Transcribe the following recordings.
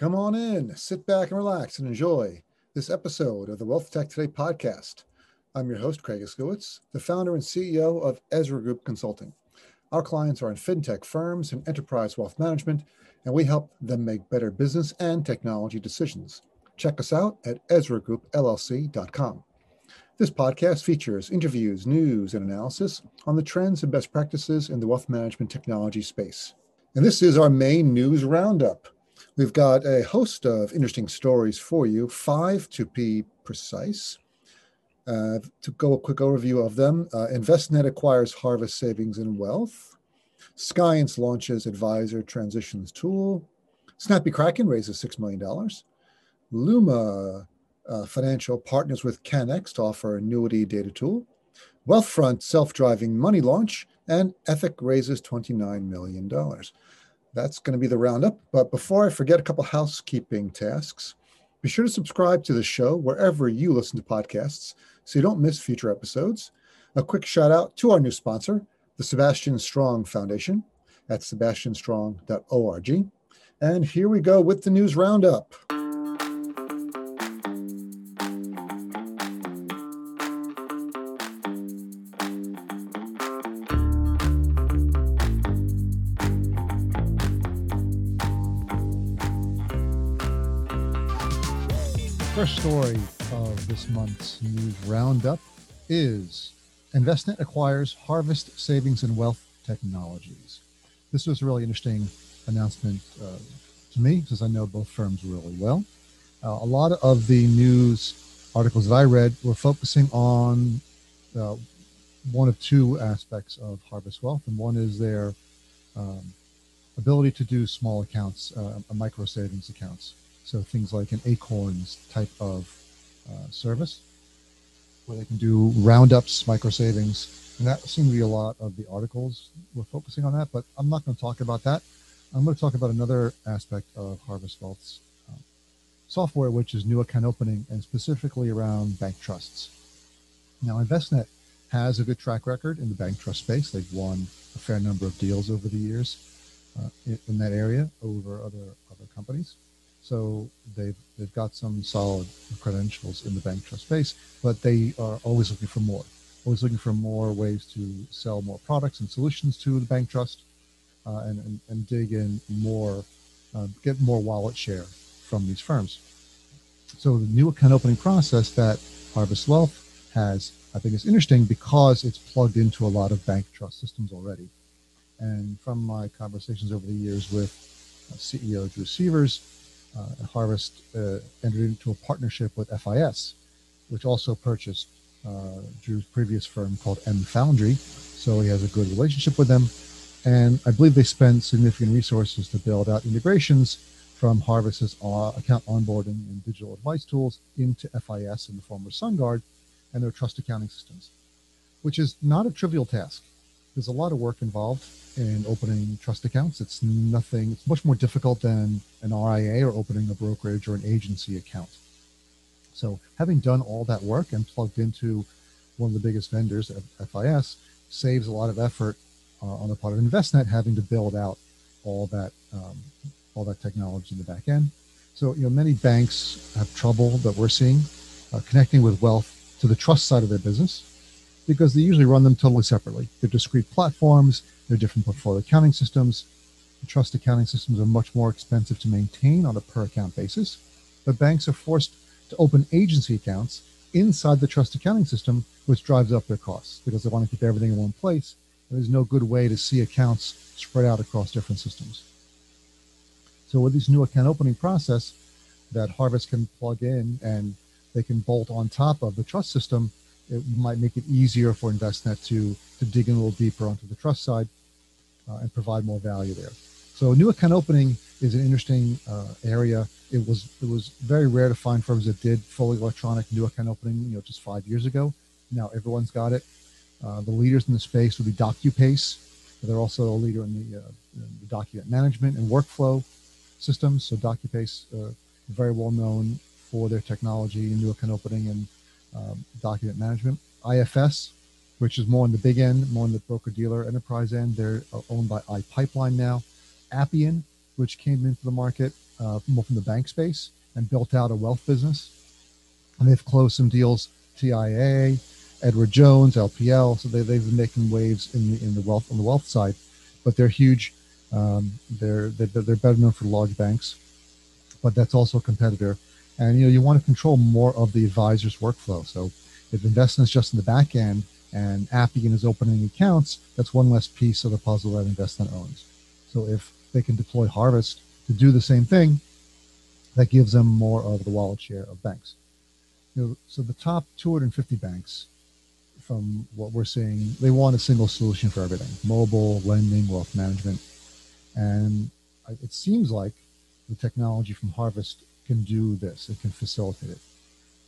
Come on in, sit back and relax and enjoy this episode of the Wealth Tech Today podcast. I'm your host, Craig Iskowitz, the founder and CEO of Ezra Group Consulting. Our clients are in fintech firms and enterprise wealth management, and we help them make better business and technology decisions. Check us out at EzraGroupLLC.com. This podcast features interviews, news, and analysis on the trends and best practices in the wealth management technology space. And this is our main news roundup. We've got a host of interesting stories for you, five to be precise. Uh, to go a quick overview of them, uh, Envestnet acquires Harvest Savings and Wealth. Skience launches Advisor Transitions Tool. Snappy Kraken raises $6 million. Luma uh, Financial partners with CANNEX to offer annuity data tool. Wealthfront self-driving money launch. And Ethic raises $29 million that's going to be the roundup. But before I forget a couple housekeeping tasks, be sure to subscribe to the show wherever you listen to podcasts so you don't miss future episodes. A quick shout out to our new sponsor, the Sebastian Strong Foundation at sebastianstrong.org. And here we go with the news roundup. This month's news roundup is Envestnet acquires Harvest Savings and Wealth Technologies. This was a really interesting announcement uh, to me because I know both firms really well. Uh, a lot of the news articles that I read were focusing on uh, one of two aspects of Harvest Wealth, and one is their um, ability to do small accounts, uh, micro savings accounts. So things like an Acorns type of uh, service where they can do roundups, micro savings. And that seemed to be a lot of the articles were focusing on that, but I'm not going to talk about that. I'm going to talk about another aspect of Harvest Wealth's uh, software, which is new account opening and specifically around bank trusts. Now, Envestnet has a good track record in the bank trust space. They've won a fair number of deals over the years uh, in, in, that area over other other companies. So they've they've got some solid credentials in the bank trust space, but they are always looking for more, always looking for more ways to sell more products and solutions to the bank trust, uh, and, and, and dig in more, uh, get more wallet share from these firms. So the new account opening process that Harvest Wealth has, I think, is interesting because it's plugged into a lot of bank trust systems already. And from my conversations over the years with uh, CEO Drew Sievers, uh, Harvest uh, entered into a partnership with FIS, which also purchased uh, Drew's previous firm called mFoundry. So he has a good relationship with them. And I believe they spent significant resources to build out integrations from Harvest's account onboarding and digital advice tools into FIS in the former SunGard and their trust accounting systems, which is not a trivial task. There's a lot of work involved in opening trust accounts. It's nothing, it's much more difficult than an RIA or opening a brokerage or an agency account. So, having done all that work and plugged into one of the biggest vendors, FIS, saves a lot of effort uh, on the part of Envestnet having to build out all that um, all that technology in the back end. So, you know, many banks have trouble that we're seeing uh, connecting with wealth to the trust side of their business because they usually run them totally separately. They're discrete platforms, they're different portfolio accounting systems. The trust accounting systems are much more expensive to maintain on a per account basis, but banks are forced to open agency accounts inside the trust accounting system, which drives up their costs because they want to keep everything in one place. And there's no good way to see accounts spread out across different systems. So with this new account opening process that Harvest can plug in and they can bolt on top of the trust system, it might make it easier for Envestnet to, to dig in a little deeper onto the trust side uh, and provide more value there. So new account opening is an interesting uh, area. It was it was very rare to find firms that did fully electronic new account opening, you know, just five years ago. Now everyone's got it. Uh, the leaders in the space would be DocuPace. They're also a leader in the, uh, in the document management and workflow systems. So DocuPace, uh, very well known for their technology in new account opening and um, document management. IFS, which is more on the big end, more on the broker dealer enterprise end. They're uh, owned by iPipeline now. Appian, which came into the market uh, more from the bank space and built out a wealth business. And they've closed some deals, TIA, Edward Jones, LPL. So they, they've been making waves in the, in the wealth on the wealth side, but they're huge. Um, they're, they're, they're better known for large banks, but that's also a competitor. And, you know, you want to control more of the advisor's workflow. So if Envestnet's just in the back end and Appian is opening accounts, that's one less piece of the puzzle that investment owns. So if they can deploy Harvest to do the same thing, that gives them more of the wallet share of banks. You know, so the top 250 banks, from what we're seeing, they want a single solution for everything: mobile, lending, wealth management, and uh, it seems like the technology from Harvest can do this. It can facilitate it.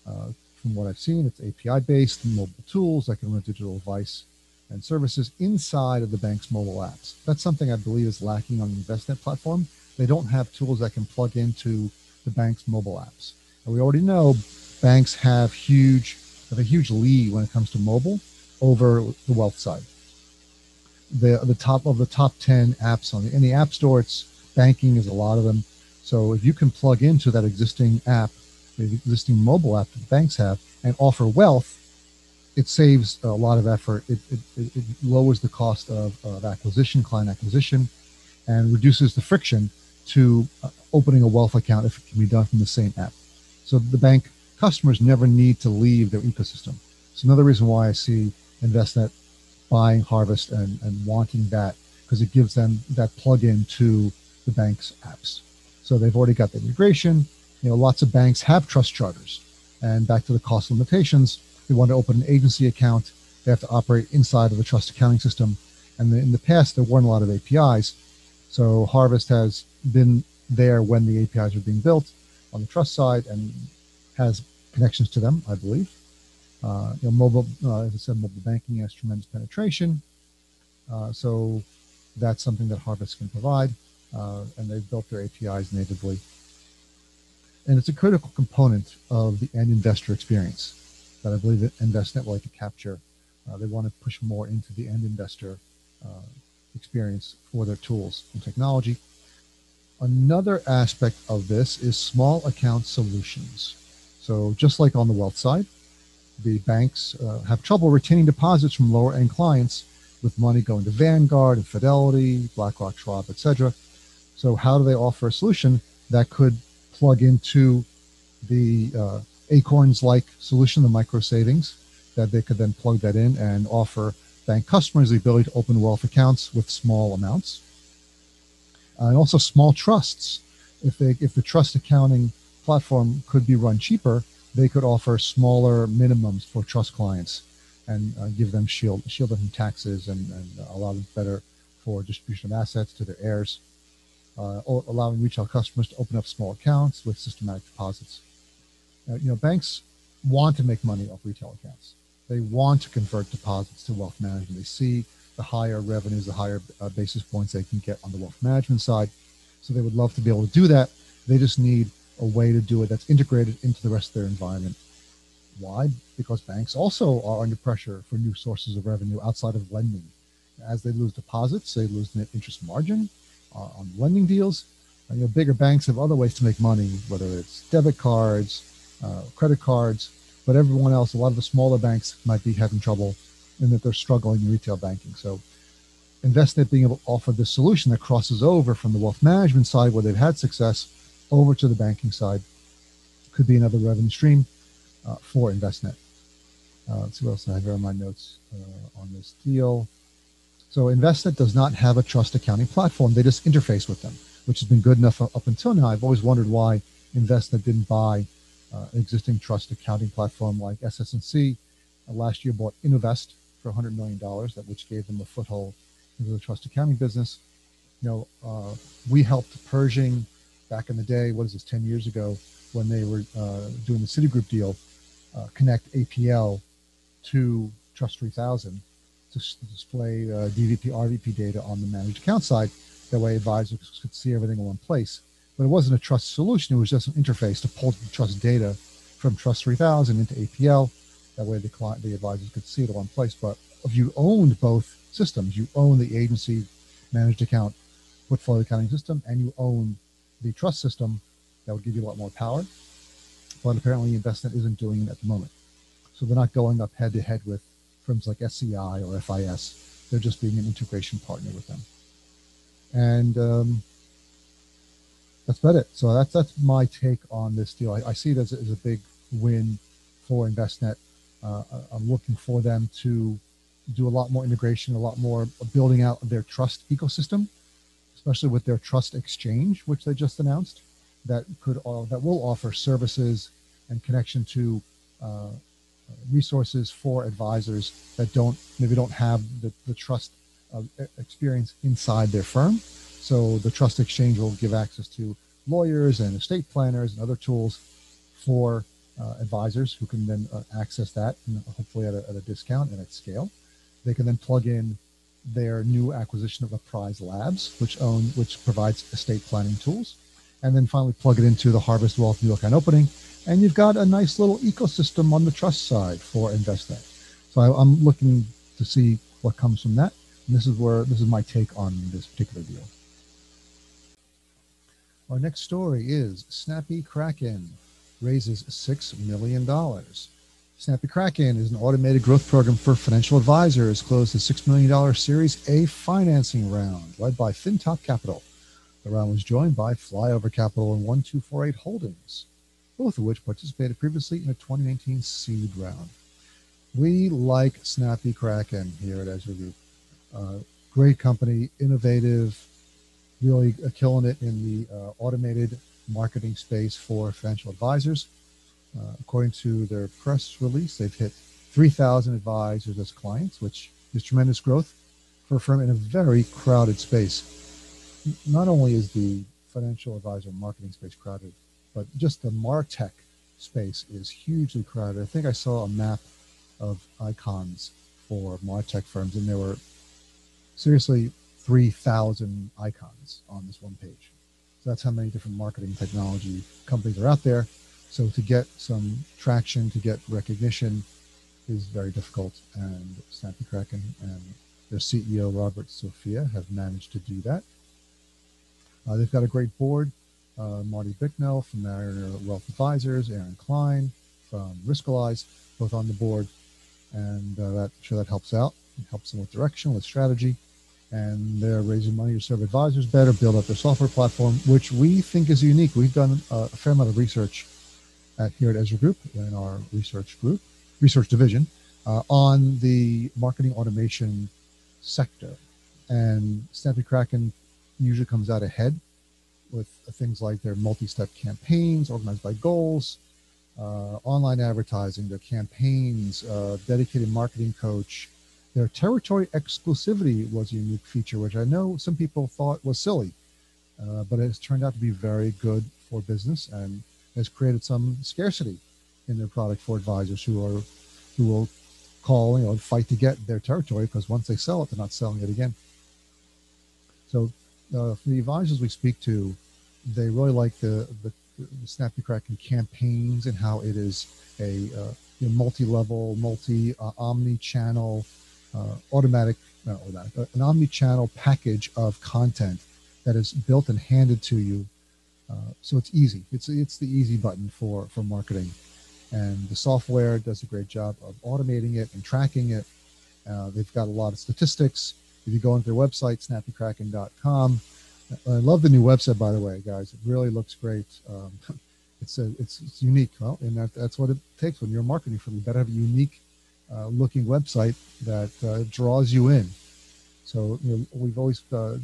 Uh, from what I've seen, it's API based mobile tools that can run digital advice and services inside of the bank's mobile apps. That's something I believe is lacking on the Envestnet platform. They don't have tools that can plug into the bank's mobile apps. And we already know banks have huge have a huge lead when it comes to mobile over the wealth side. The the top of the top 10 apps on the in the app store, it's banking is a lot of them. So if you can plug into that existing app the existing mobile app that banks have and offer wealth, it saves a lot of effort. It, it, it lowers the cost of, of acquisition, client acquisition, and reduces the friction to uh, opening a wealth account if it can be done from the same app. So the bank customers never need to leave their ecosystem. It's another reason why I see Envestnet buying Harvest and, and wanting that because it gives them that plug-in to the bank's apps. So they've already got the integration you know, lots of banks have trust charters. And back to the cost limitations, they want to open an agency account, they have to operate inside of the trust accounting system. And in the past, there weren't a lot of APIs. So Harvest has been there when the APIs are being built on the trust side and has connections to them, I believe. Uh, you know, mobile, uh, as I said, mobile banking has tremendous penetration. Uh, so that's something that Harvest can provide. Uh, and they've built their APIs natively and it's a critical component of the end investor experience that I believe that Envestnet would like to capture. Uh, they want to push more into the end investor uh, experience for their tools and technology. Another aspect of this is small account solutions. So just like on the wealth side, the banks uh, have trouble retaining deposits from lower end clients with money going to Vanguard and Fidelity, BlackRock, Schwab, etc. So how do they offer a solution that could plug into the uh, Acorns like solution, the micro savings, that they could then plug that in and offer bank customers the ability to open wealth accounts with small amounts. Uh, and also small trusts. If they if the trust accounting platform could be run cheaper, they could offer smaller minimums for trust clients and uh, give them shield shield them from taxes and, and allow them better for distribution of assets to their heirs uh, allowing retail customers to open up small accounts with systematic deposits. You know, banks want to make money off retail accounts. They want to convert deposits to wealth management. They see the higher revenues, the higher uh, basis points they can get on the wealth management side. So they would love to be able to do that. They just need a way to do it that's integrated into the rest of their environment. Why? Because banks also are under pressure for new sources of revenue outside of lending. As they lose deposits, they lose net interest margin on lending deals. Uh, you know, bigger banks have other ways to make money, whether it's debit cards, uh, credit cards, but everyone else, a lot of the smaller banks might be having trouble in that they're struggling in retail banking. So Envestnet being able to offer this solution that crosses over from the wealth management side where they've had success over to the banking side could be another revenue stream uh, for Envestnet. Uh, let's see what else I have here on my notes uh, on this deal. So Envestnet does not have a trust accounting platform. They just interface with them, which has been good enough up until now. I've always wondered why Envestnet didn't buy uh, an existing trust accounting platform like SS&C. Uh, last year bought Innovest for $100 million, that which gave them a foothold into the trust accounting business. You know, uh, we helped Pershing back in the day, what is this, 10 years ago, when they were uh, doing the Citigroup deal, uh, connect APL to Trust 3000 to display uh, DVP, RVP data on the managed account side. That way advisors could see everything in one place. But it wasn't a trust solution. It was just an interface to pull the trust data from Trust 3000 into APL. That way the client, the advisors could see it in one place. But if you owned both systems, you own the agency managed account portfolio accounting system and you own the trust system that would give you a lot more power. But apparently, Envestnet isn't doing it at the moment. So they're not going up head to head with firms like SEI or FIS. They're just being an integration partner with them. And um, that's about it. So that's that's my take on this deal. I, I see it as a, as a big win for Envestnet. Uh, I'm looking for them to do a lot more integration, a lot more building out of their trust ecosystem, especially with their trust exchange, which they just announced, that could uh, that will offer services and connection to uh, resources for advisors that don't maybe don't have the, the trust uh, experience inside their firm. So the trust exchange will give access to lawyers and estate planners and other tools for uh, advisors who can then uh, access that and hopefully at a, at a discount and at scale. They can then plug in their new acquisition of Apprise Labs, which own which provides estate planning tools, and then finally plug it into the Harvest Wealth New York and opening, and you've got a nice little ecosystem on the trust side for Envestnet. So I, I'm looking to see what comes from that. And this is where this is my take on this particular deal. Our next story is Snappy Kraken raises $6 million. Snappy Kraken is an automated growth program for financial advisors, closed a $6 million Series A financing round led by FinTop Capital. The round was joined by Flyover Capital and 1248 Holdings, both of which participated previously in a 2019 seed round. We like Snappy Kraken here at Ezra Group. Uh, great company, innovative, really uh, killing it in the uh, automated marketing space for financial advisors. Uh, according to their press release, they've hit 3,000 advisors as clients, which is tremendous growth for a firm in a very crowded space. Not only is the financial advisor marketing space crowded, but just the Martech space is hugely crowded. I think I saw a map of icons for Martech firms, and there were seriously 3,000 icons on this one page. So that's how many different marketing technology companies are out there. So to get some traction, to get recognition is very difficult. And Snappy Kraken and their CEO, Robert Sofia, have managed to do that. Uh, they've got a great board. Uh, Marty Bicknell from Mariner Wealth Advisors, Aaron Klein from Riskalyze, both on the board. And uh, that, sure that helps out. It helps them with direction, with strategy and they're raising money to serve advisors better, build up their software platform, which we think is unique. We've done a fair amount of research at, here at Ezra Group in our research group, research division, uh, on the marketing automation sector. And Snappy Kraken usually comes out ahead with things like their multi-step campaigns organized by goals, uh, online advertising, their campaigns, uh, dedicated marketing coach, their territory exclusivity was a unique feature, which I know some people thought was silly, uh, but it has turned out to be very good for business and has created some scarcity in their product for advisors who are who will call you know fight to get their territory because once they sell it, they're not selling it again. So uh, the advisors we speak to, they really like the the, the Snappy Kraken campaigns and how it is a uh, you know, multi-level, multi uh, omni-channel uh, automatic, not automatic, uh, an omni-channel package of content that is built and handed to you. So it's easy. It's it's the easy button for for marketing, and the software does a great job of automating it and tracking it. They've got a lot of statistics. If you go into their website, snappykraken.com, I love the new website, by the way, guys. It really looks great. Um, it's, a, it's, it's unique. Well, and that, that's what it takes when you're marketing for. You better have a unique uh, looking website that uh, draws you in. So you know, we've always uh,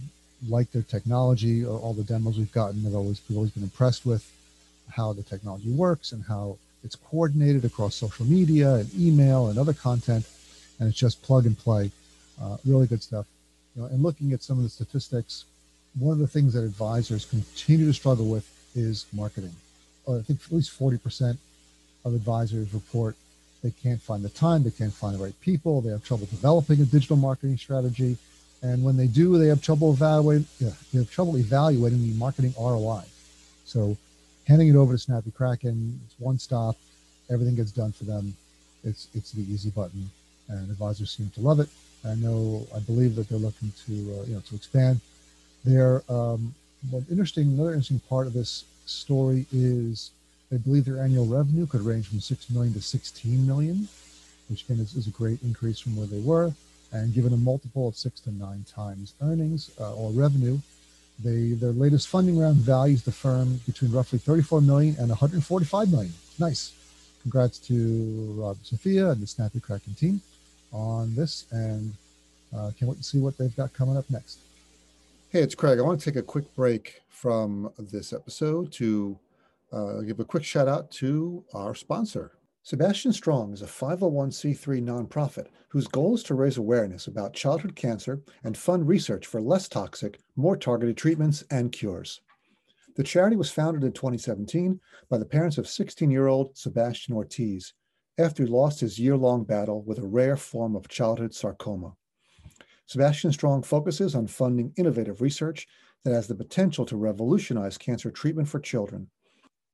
liked their technology. All the demos we've gotten have always we've always been impressed with how the technology works and how it's coordinated across social media and email and other content, and it's just plug and play. Uh, really good stuff. You know, and looking at some of the statistics, one of the things that advisors continue to struggle with is marketing. I think at least 40% of advisors report they can't find the time, they can't find the right people, they have trouble developing a digital marketing strategy. And when they do, they have trouble evaluating, yeah, they have trouble evaluating the marketing ROI. So handing it over to Snappy Kraken, it's one stop, everything gets done for them. It's it's the easy button, and advisors seem to love it. I know, I believe that they're looking to uh, you know to expand their um, But interesting, another interesting part of this story is they believe their annual revenue could range from 6 million to 16 million, which again is, is a great increase from where they were. And given a multiple of six to nine times earnings uh, or revenue, they their latest funding round values the firm between roughly 34 million and 145 million. Nice. Congrats to Rob Sofia and the Snappy Kraken team on this, and uh, can't wait to see what they've got coming up next. Hey, it's Craig. I want to take a quick break from this episode to uh, give a quick shout out to our sponsor. Sebastian Strong is a 501c3 nonprofit whose goal is to raise awareness about childhood cancer and fund research for less toxic, more targeted treatments and cures. The charity was founded in 2017 by the parents of 16 year old Sebastian Ortiz after he lost his year long battle with a rare form of childhood sarcoma. Sebastian Strong focuses on funding innovative research that has the potential to revolutionize cancer treatment for children.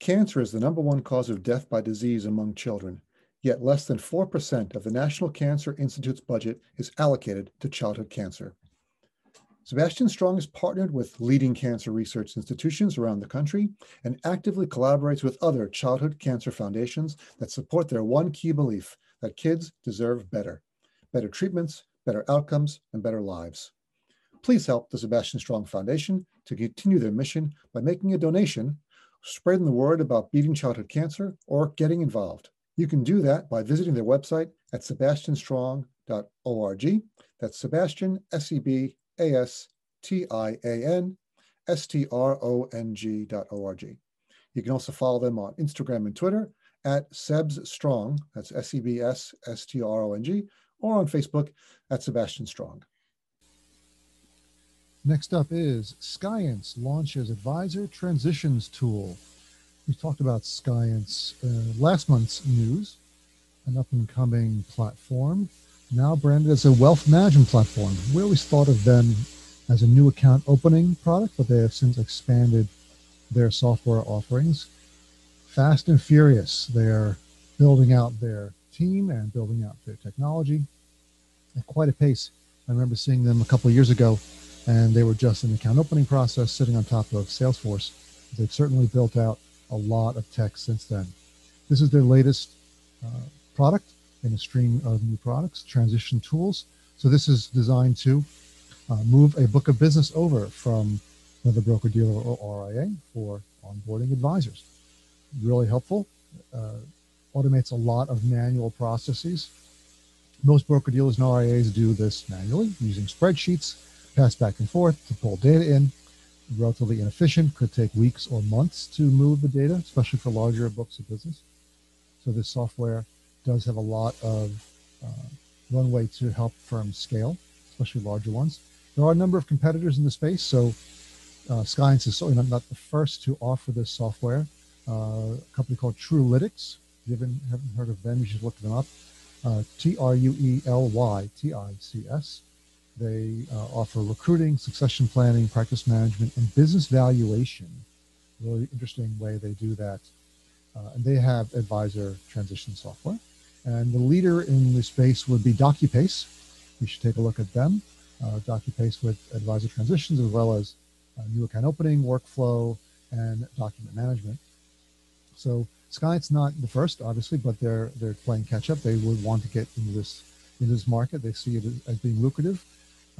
Cancer is the number one cause of death by disease among children, yet less than 4% of the National Cancer Institute's budget is allocated to childhood cancer. Sebastian Strong is partnered with leading cancer research institutions around the country and actively collaborates with other childhood cancer foundations that support their one key belief that kids deserve better better treatments, better outcomes, and better lives. Please help the Sebastian Strong Foundation to continue their mission by making a donation spreading the word about beating childhood cancer, or getting involved. You can do that by visiting their website at sebastianstrong.org. That's Sebastian, S E B A S T I A N S T R O N G.org. You can also follow them on Instagram and Twitter at Sebs Strong, that's S E B S S T R O N G, or on Facebook at Sebastian Strong. Next up is Skience launches advisor transitions tool. We talked about Skience uh, last month's news, an up and coming platform, now branded as a wealth management platform. We always thought of them as a new account opening product, but they have since expanded their software offerings. Fast and furious, they're building out their team and building out their technology at quite a pace. I remember seeing them a couple years ago and they were just in the account opening process sitting on top of Salesforce. They've certainly built out a lot of tech since then. This is their latest uh, product in a stream of new products, transition tools. So this is designed to uh, move a book of business over from another broker dealer or RIA for onboarding advisors. Really helpful. Uh, automates a lot of manual processes. Most broker dealers and RIAs do this manually using spreadsheets pass back and forth to pull data in. Relatively inefficient, could take weeks or months to move the data, especially for larger books of business. So this software does have a lot of uh, runway to help firms scale, especially larger ones. There are a number of competitors in the space, so uh, Skience is certainly not, the first to offer this software. Uh, a company called Truelytics. If you haven't, haven't heard of them, you should look them up. Uh, T R U E L Y T I C S. They uh, offer recruiting, succession planning, practice management, and business valuation. Really interesting way they do that. Uh, and they have advisor transition software. And the leader in the space would be DocuPace. You should take a look at them. Uh, DocuPace with advisor transitions, as well as uh, new account opening, workflow, and document management. So Skience not the first, obviously, but they're they're playing catch up. They would want to get into this into this market. They see it as being lucrative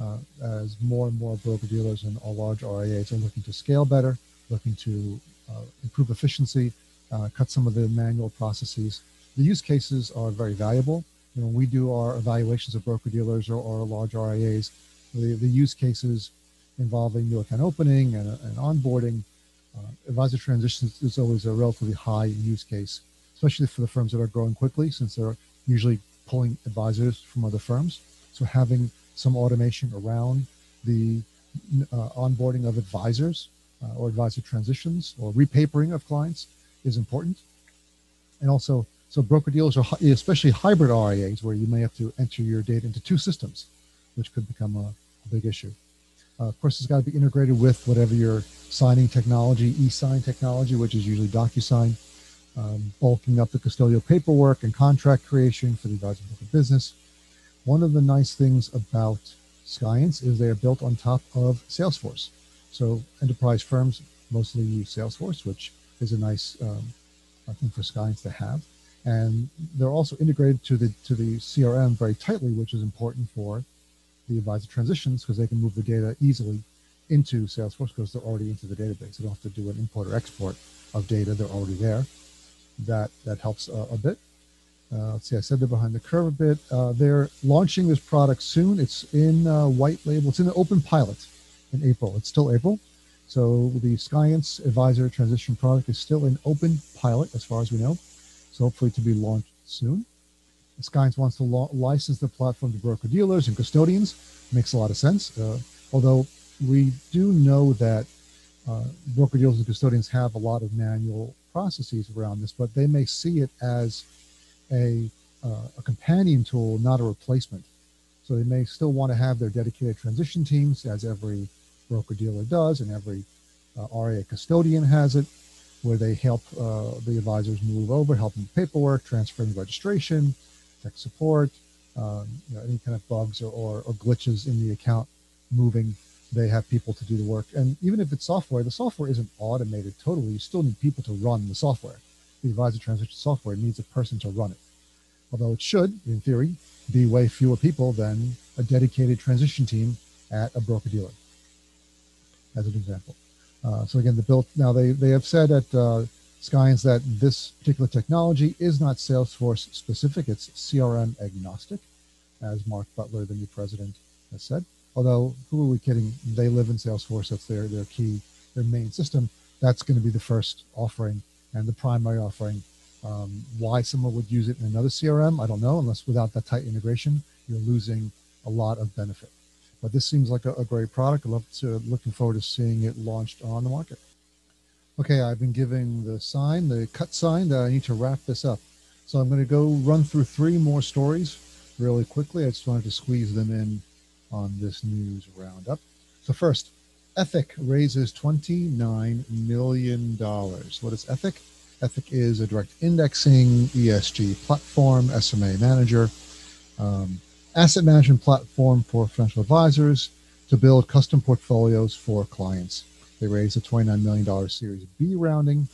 uh, as more and more broker dealers and large RIAs are looking to scale better, looking to uh, improve efficiency, uh, cut some of the manual processes. The use cases are very valuable. You know, when we do our evaluations of broker dealers or, or large RIAs, the, the use cases involving new account opening and, and onboarding, uh, advisor transitions is always a relatively high use case, especially for the firms that are growing quickly, since they're usually pulling advisors from other firms. So having some automation around the uh, onboarding of advisors uh, or advisor transitions or repapering of clients is important. And also, so broker dealers are especially hybrid RIAs where you may have to enter your data into two systems, which could become a, a big issue. Uh, of course, it's got to be integrated with whatever your signing technology, e-sign technology, which is usually DocuSign, um, bulking up the custodial paperwork and contract creation for the advisor book of business, one of the nice things about Skience is they are built on top of Salesforce. So enterprise firms mostly use Salesforce, which is a nice um, thing for Skience to have. And they're also integrated to the to the CRM very tightly, which is important for the advisor transitions because they can move the data easily into Salesforce because they're already into the database. They don't have to do an import or export of data; they're already there. That that helps uh, a bit. Uh, let's see, I said they're behind the curve a bit. Uh, they're launching this product soon. It's in uh, white label. It's in the open pilot in April. It's still April. So the Skience Advisor Transition product is still in open pilot as far as we know. So hopefully to be launched soon. Skience wants to license the platform to broker dealers and custodians. Makes a lot of sense. Uh, although we do know that uh, broker dealers and custodians have a lot of manual processes around this, but they may see it as a, uh, a companion tool, not a replacement. So they may still want to have their dedicated transition teams, as every broker dealer does, and every uh, RIA custodian has it, where they help uh, the advisors move over, help them with paperwork, transferring registration, tech support, um, you know, any kind of bugs or, or, or glitches in the account moving. They have people to do the work. And even if it's software, the software isn't automated totally. You still need people to run the software the advisor transition software needs a person to run it. Although it should, in theory, be way fewer people than a dedicated transition team at a broker dealer, as an example. Uh, so again, the built now they they have said at uh, Skience that this particular technology is not Salesforce specific; it's CRM agnostic, as Mark Butler, the new president, has said. Although, who are we kidding? They live in Salesforce; that's their their key, their main system. That's going to be the first offering and the primary offering. Um, why someone would use it in another CRM, I don't know, unless without that tight integration, you're losing a lot of benefit. But this seems like a, a great product. I love to looking forward to seeing it launched on the market. Okay, I've been giving the sign, the cut sign that I need to wrap this up. So I'm going to go run through three more stories really quickly. I just wanted to squeeze them in on this news roundup. So first, Ethic raises $29 million. What is Ethic? Ethic is a direct indexing ESG platform, SMA manager, um, asset management platform for financial advisors to build custom portfolios for clients. They raised a $29 million Series B rounding,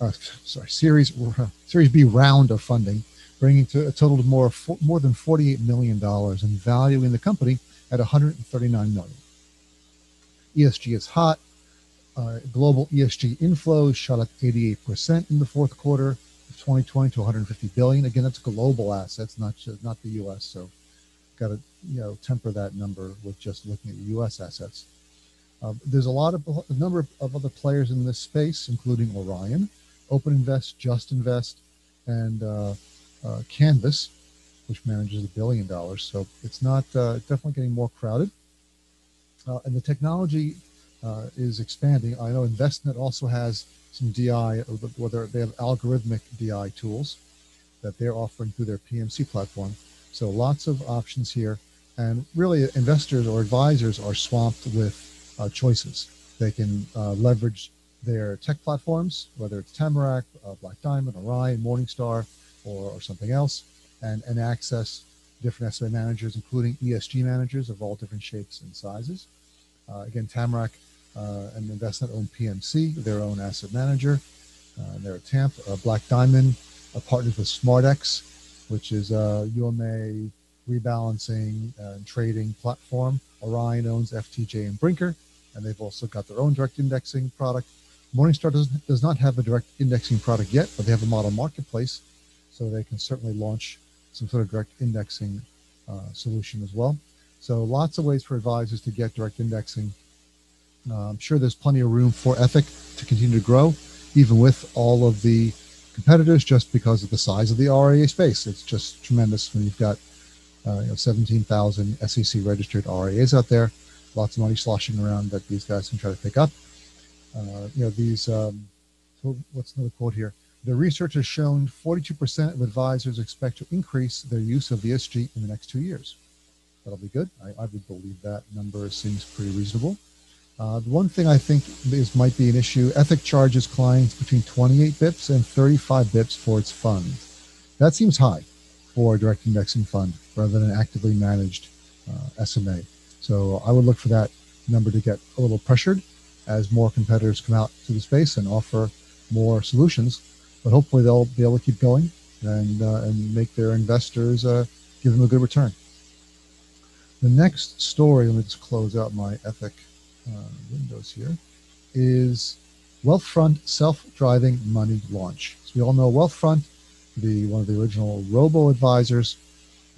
uh, sorry, Series Series B round of funding, bringing to a total of more more than $48 million and valuing the company at 139 million. ESG is hot. Uh, global ESG inflows shot up 88% in the fourth quarter of 2020 to 150 billion. Again, that's global assets, not just, not the U.S. So, got to you know temper that number with just looking at U.S. assets. Uh, there's a lot of a number of other players in this space, including Orion, Open Invest, Just Invest, and uh, uh, Canvas, which manages a billion dollars. So it's not uh, definitely getting more crowded. Uh, and the technology uh, is expanding. I know Envestnet also has some DI, whether they have algorithmic DI tools that they're offering through their PMC platform. So lots of options here. And really, investors or advisors are swamped with uh, choices. They can uh, leverage their tech platforms, whether it's Tamarac, uh, Black Diamond, Orion, Morningstar, or, or something else, and, and access different SMA managers, including ESG managers of all different shapes and sizes. Uh, again, Tamarac uh, and Envestnet own PMC, their own asset manager. Uh, they're TAMP. Black Diamond partners with SMArtX, which is a UMA rebalancing and trading platform. Orion owns FTJ and Brinker, and they've also got their own direct indexing product. Morningstar does, does not have a direct indexing product yet, but they have a model marketplace, so they can certainly launch some sort of direct indexing uh, solution as well. So lots of ways for advisors to get direct indexing. Uh, I'm sure there's plenty of room for Ethic to continue to grow, even with all of the competitors, just because of the size of the RIA space. It's just tremendous when you've got uh, you know, 17,000 SEC registered RIAs out there, lots of money sloshing around that these guys can try to pick up. Uh, you know, these, um, what's another quote here? The research has shown 42% of advisors expect to increase their use of the ESG in the next two years that'll be good. I, I would believe that number seems pretty reasonable. Uh, the one thing I think is might be an issue, Ethic charges clients between 28 bips and 35 bips for its fund. That seems high for a direct indexing fund rather than an actively managed uh, SMA. So I would look for that number to get a little pressured as more competitors come out to the space and offer more solutions. But hopefully they'll be able to keep going and uh, and make their investors uh, give them a good return. The next story, let me just close out my Ethic uh, windows here, is Wealthfront self-driving money launch. So we all know Wealthfront, the one of the original robo advisors,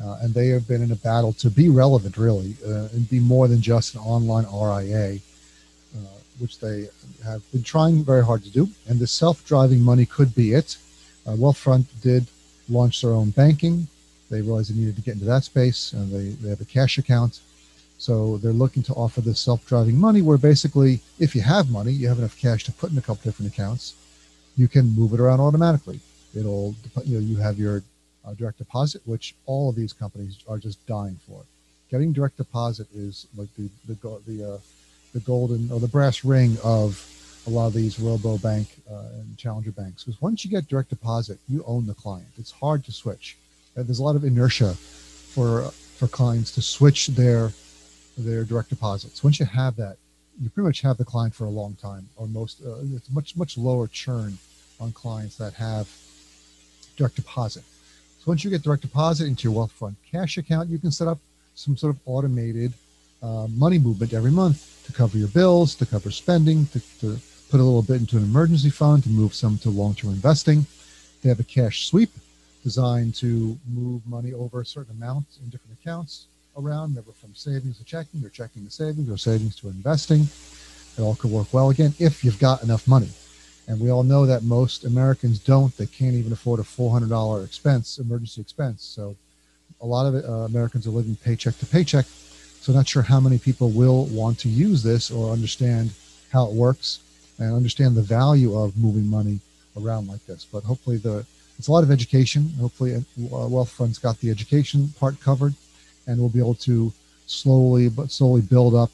uh, and they have been in a battle to be relevant, really, uh, and be more than just an online RIA, uh, which they have been trying very hard to do. And the self-driving money could be it. Uh, Wealthfront did launch their own banking. They realized they needed to get into that space, and they, they have a cash account. So they're looking to offer this self-driving money where basically, if you have money, you have enough cash to put in a couple different accounts, you can move it around automatically. It'll, you know, you have your uh, direct deposit, which all of these companies are just dying for. Getting direct deposit is like the the the uh, the golden or the brass ring of a lot of these robo bank uh, and challenger banks because once you get direct deposit, you own the client. It's hard to switch. And there's a lot of inertia for for clients to switch their their direct deposits. Once you have that, you pretty much have the client for a long time, or most. Uh, it's much much lower churn on clients that have direct deposit. So once you get direct deposit into your wealth Wealthfront cash account, you can set up some sort of automated uh, money movement every month to cover your bills, to cover spending, to, to put a little bit into an emergency fund, to move some to long-term investing. They have a cash sweep designed to move money over a certain amount in different accounts around, never from savings to checking or checking to savings or savings to investing. It all could work well again if you've got enough money. And we all know that most Americans don't. They can't even afford a $400 expense, emergency expense. So a lot of uh, Americans are living paycheck to paycheck. So not sure how many people will want to use this or understand how it works and understand the value of moving money around like this. But hopefully the it's a lot of education. Hopefully uh, Wealthfront's got the education part covered and we'll be able to slowly but slowly build up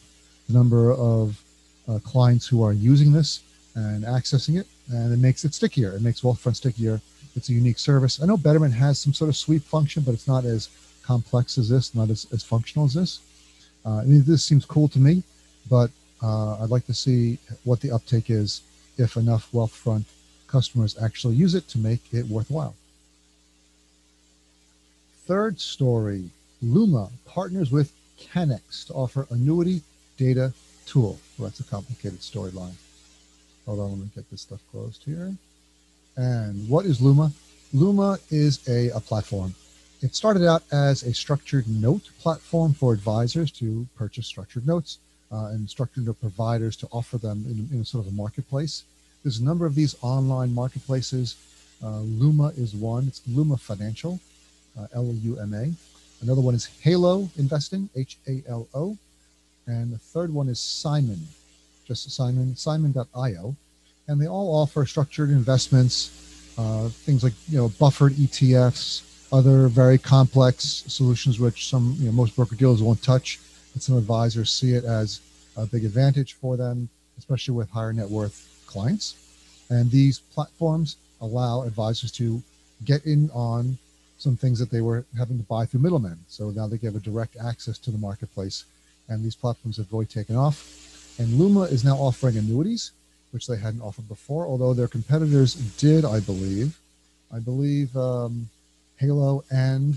the number of uh, clients who are using this and accessing it, and it makes it stickier. It makes Wealthfront stickier. It's a unique service. I know Betterment has some sort of sweep function, but it's not as complex as this, not as, as functional as this. Uh, I mean, this seems cool to me, but uh, I'd like to see what the uptake is if enough Wealthfront customers actually use it to make it worthwhile. Third story Luma partners with CANNEX to offer annuity data tool. Well, that's a complicated storyline. Hold on, let me get this stuff closed here. And what is Luma? Luma is a, a platform. It started out as a structured note platform for advisors to purchase structured notes uh, and structured note providers to offer them in, in sort of a marketplace. There's a number of these online marketplaces. Uh, Luma is one. It's Luma Financial, uh, L-U-M-A. Another one is Halo Investing, H-A-L-O. And the third one is Simon, just Simon, simon.io. And they all offer structured investments, uh, things like, you know, buffered ETFs, other very complex solutions, which some, you know, most broker dealers won't touch, but some advisors see it as a big advantage for them, especially with higher net worth clients. And these platforms allow advisors to get in on some things that they were having to buy through middlemen. So now they give a direct access to the marketplace. And these platforms have really taken off. And Luma is now offering annuities, which they hadn't offered before, although their competitors did, I believe. I believe um, Halo and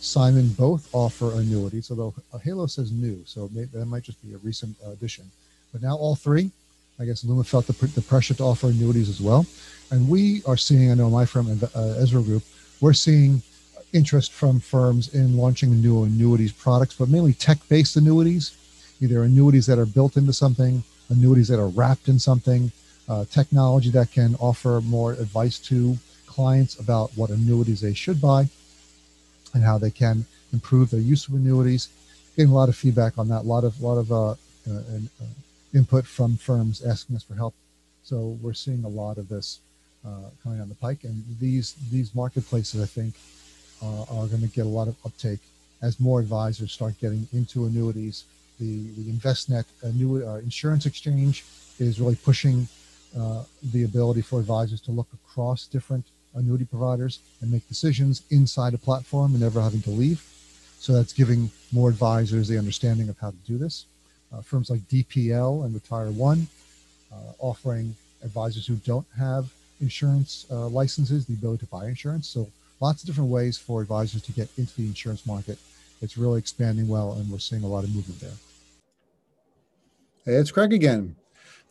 Simon both offer annuities, although uh, Halo says new, so maybe, that might just be a recent addition. But now all three, I guess Luma felt the, the pressure to offer annuities as well. And we are seeing, I know my firm, uh, Ezra Group, we're seeing interest from firms in launching new annuities products, but mainly tech-based annuities either annuities that are built into something, annuities that are wrapped in something, uh, technology that can offer more advice to clients about what annuities they should buy and how they can improve their use of annuities. Getting a lot of feedback on that, a lot of lot of uh, uh, uh input from firms asking us for help. So we're seeing a lot of this uh, coming down the pike, and these these marketplaces, I think, uh, are going to get a lot of uptake as more advisors start getting into annuities the, the Envestnet new uh, insurance exchange is really pushing uh, the ability for advisors to look across different annuity providers and make decisions inside a platform and never having to leave. So that's giving more advisors the understanding of how to do this. Uh, firms like DPL and Retire One uh, offering advisors who don't have insurance uh, licenses the ability to buy insurance. So lots of different ways for advisors to get into the insurance market. It's really expanding well, and we're seeing a lot of movement there. Hey, it's Craig again.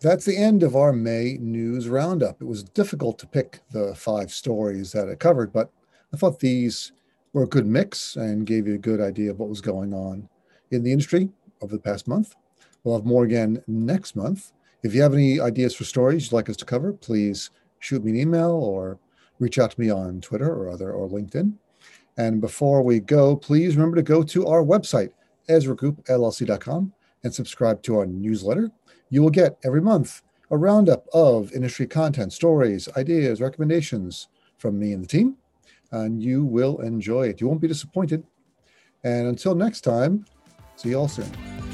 That's the end of our May news roundup. It was difficult to pick the five stories that I covered, but I thought these were a good mix and gave you a good idea of what was going on in the industry over the past month. We'll have more again next month. If you have any ideas for stories you'd like us to cover, please shoot me an email or reach out to me on Twitter or other or LinkedIn. And before we go, please remember to go to our website, EzraGroupLLC.com, and subscribe to our newsletter. You will get every month a roundup of industry content, stories, ideas, recommendations from me and the team, and you will enjoy it. You won't be disappointed. And until next time, see you all soon.